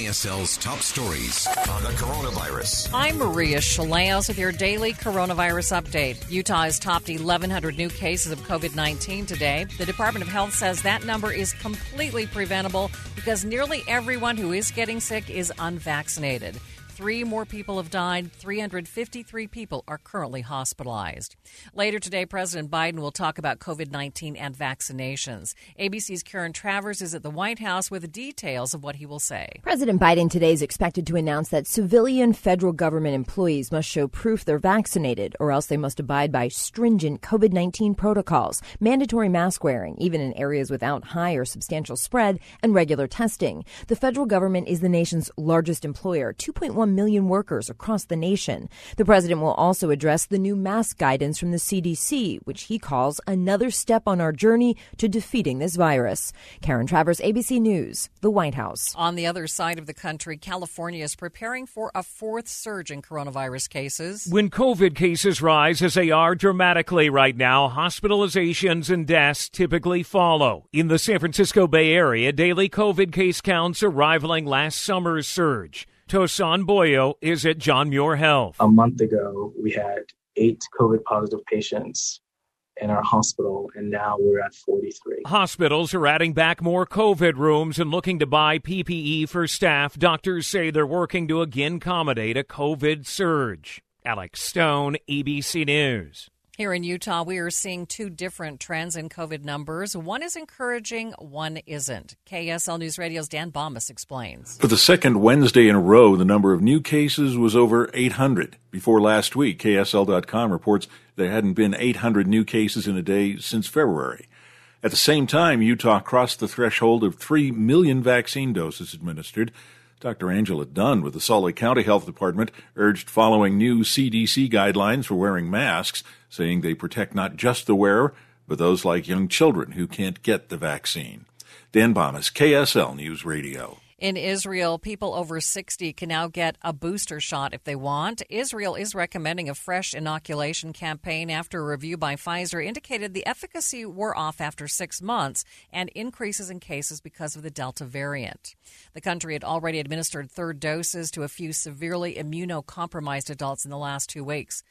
KSL's top stories on the coronavirus. I'm Maria Shilaos with your daily coronavirus update. Utah has topped 1,100 new cases of COVID 19 today. The Department of Health says that number is completely preventable because nearly everyone who is getting sick is unvaccinated. Three more people have died. 353 people are currently hospitalized. Later today, President Biden will talk about COVID 19 and vaccinations. ABC's Karen Travers is at the White House with details of what he will say. President Biden today is expected to announce that civilian federal government employees must show proof they're vaccinated, or else they must abide by stringent COVID 19 protocols, mandatory mask wearing, even in areas without high or substantial spread, and regular testing. The federal government is the nation's largest employer, 2.1 million workers across the nation. The president will also address the new mask guidance from the CDC, which he calls another step on our journey to defeating this virus. Karen Travers, ABC News, the White House. On the other side of the country, California is preparing for a fourth surge in coronavirus cases. When COVID cases rise, as they are dramatically right now, hospitalizations and deaths typically follow. In the San Francisco Bay Area, daily COVID case counts are rivaling last summer's surge. Tosan Boyo is at John Muir Health. A month ago, we had eight COVID positive patients in our hospital, and now we're at 43. Hospitals are adding back more COVID rooms and looking to buy PPE for staff. Doctors say they're working to again accommodate a COVID surge. Alex Stone, ABC News. Here in Utah, we are seeing two different trends in COVID numbers. One is encouraging, one isn't. KSL News Radio's Dan Bammes explains. For the second Wednesday in a row, the number of new cases was over 800. Before last week, KSL.com reports there hadn't been 800 new cases in a day since February. At the same time, Utah crossed the threshold of 3 million vaccine doses administered. Dr. Angela Dunn with the Salt Lake County Health Department urged following new CDC guidelines for wearing masks, saying they protect not just the wearer, but those like young children who can't get the vaccine. Dan Bammes, KSL News Radio. In Israel, people over 60 can now get a booster shot if they want. Israel is recommending a fresh inoculation campaign after a review by Pfizer indicated the efficacy wore off after six months and increases in cases because of the Delta variant. The country had already administered third doses to a few severely immunocompromised adults in the last two weeks.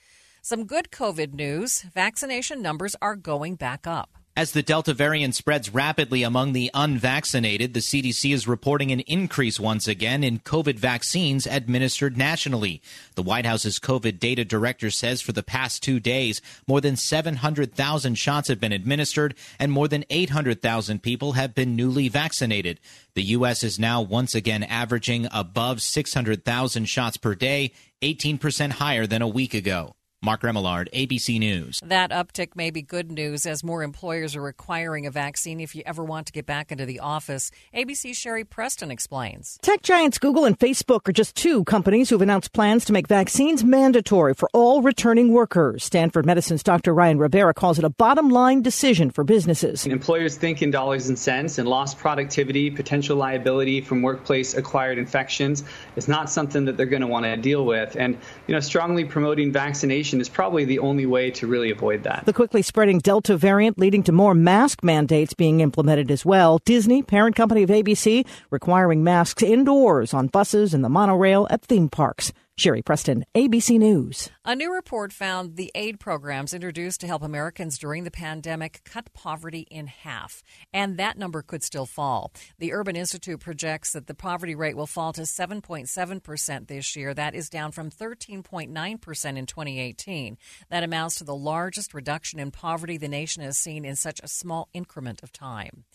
Some good COVID news vaccination numbers are going back up. As the Delta variant spreads rapidly among the unvaccinated, the CDC is reporting an increase once again in COVID vaccines administered nationally. The White House's COVID data director says for the past two days, more than 700,000 shots have been administered and more than 800,000 people have been newly vaccinated. The U.S. is now once again averaging above 600,000 shots per day, 18% higher than a week ago. Mark Remillard, ABC News. That uptick may be good news as more employers are requiring a vaccine if you ever want to get back into the office. ABC's Sherry Preston explains. Tech giants Google and Facebook are just two companies who've announced plans to make vaccines mandatory for all returning workers. Stanford Medicine's Dr. Ryan Rivera calls it a bottom line decision for businesses. Employers think in dollars and cents, and lost productivity, potential liability from workplace acquired infections is not something that they're going to want to deal with. And, you know, strongly promoting vaccination is probably the only way to really avoid that. The quickly spreading Delta variant leading to more mask mandates being implemented as well. Disney, parent company of ABC, requiring masks indoors on buses and the monorail at theme parks. Sherry Preston, ABC News. A new report found the aid programs introduced to help Americans during the pandemic cut poverty in half, and that number could still fall. The Urban Institute projects that the poverty rate will fall to 7.7% this year. That is down from 13.9% in 2018. That amounts to the largest reduction in poverty the nation has seen in such a small increment of time.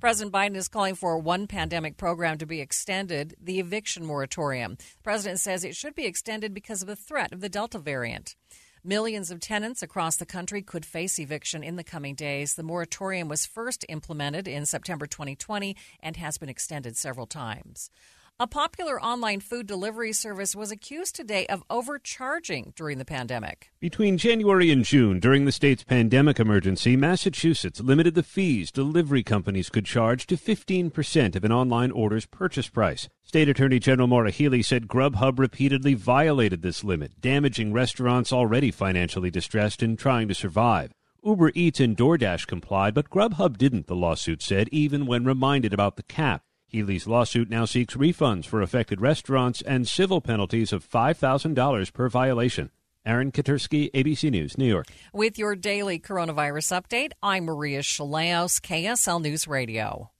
President Biden is calling for one pandemic program to be extended, the eviction moratorium. The president says it should be extended because of the threat of the Delta variant. Millions of tenants across the country could face eviction in the coming days. The moratorium was first implemented in September 2020 and has been extended several times. A popular online food delivery service was accused today of overcharging during the pandemic. Between January and June, during the state's pandemic emergency, Massachusetts limited the fees delivery companies could charge to 15% of an online order's purchase price. State Attorney General Maura Healey said Grubhub repeatedly violated this limit, damaging restaurants already financially distressed and trying to survive. Uber Eats and DoorDash complied, but Grubhub didn't, the lawsuit said, even when reminded about the cap. Healey's lawsuit now seeks refunds for affected restaurants and civil penalties of $5,000 per violation. Aaron Katersky, ABC News, New York. With your daily coronavirus update, I'm Maria Shilaos, KSL News Radio.